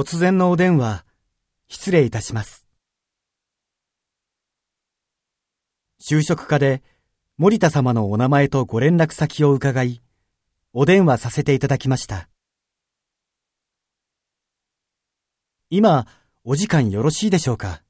突然のお電話、失礼いたします。就職課で森田様のお名前とご連絡先を伺い、お電話させていただきました。今、お時間よろしいでしょうか？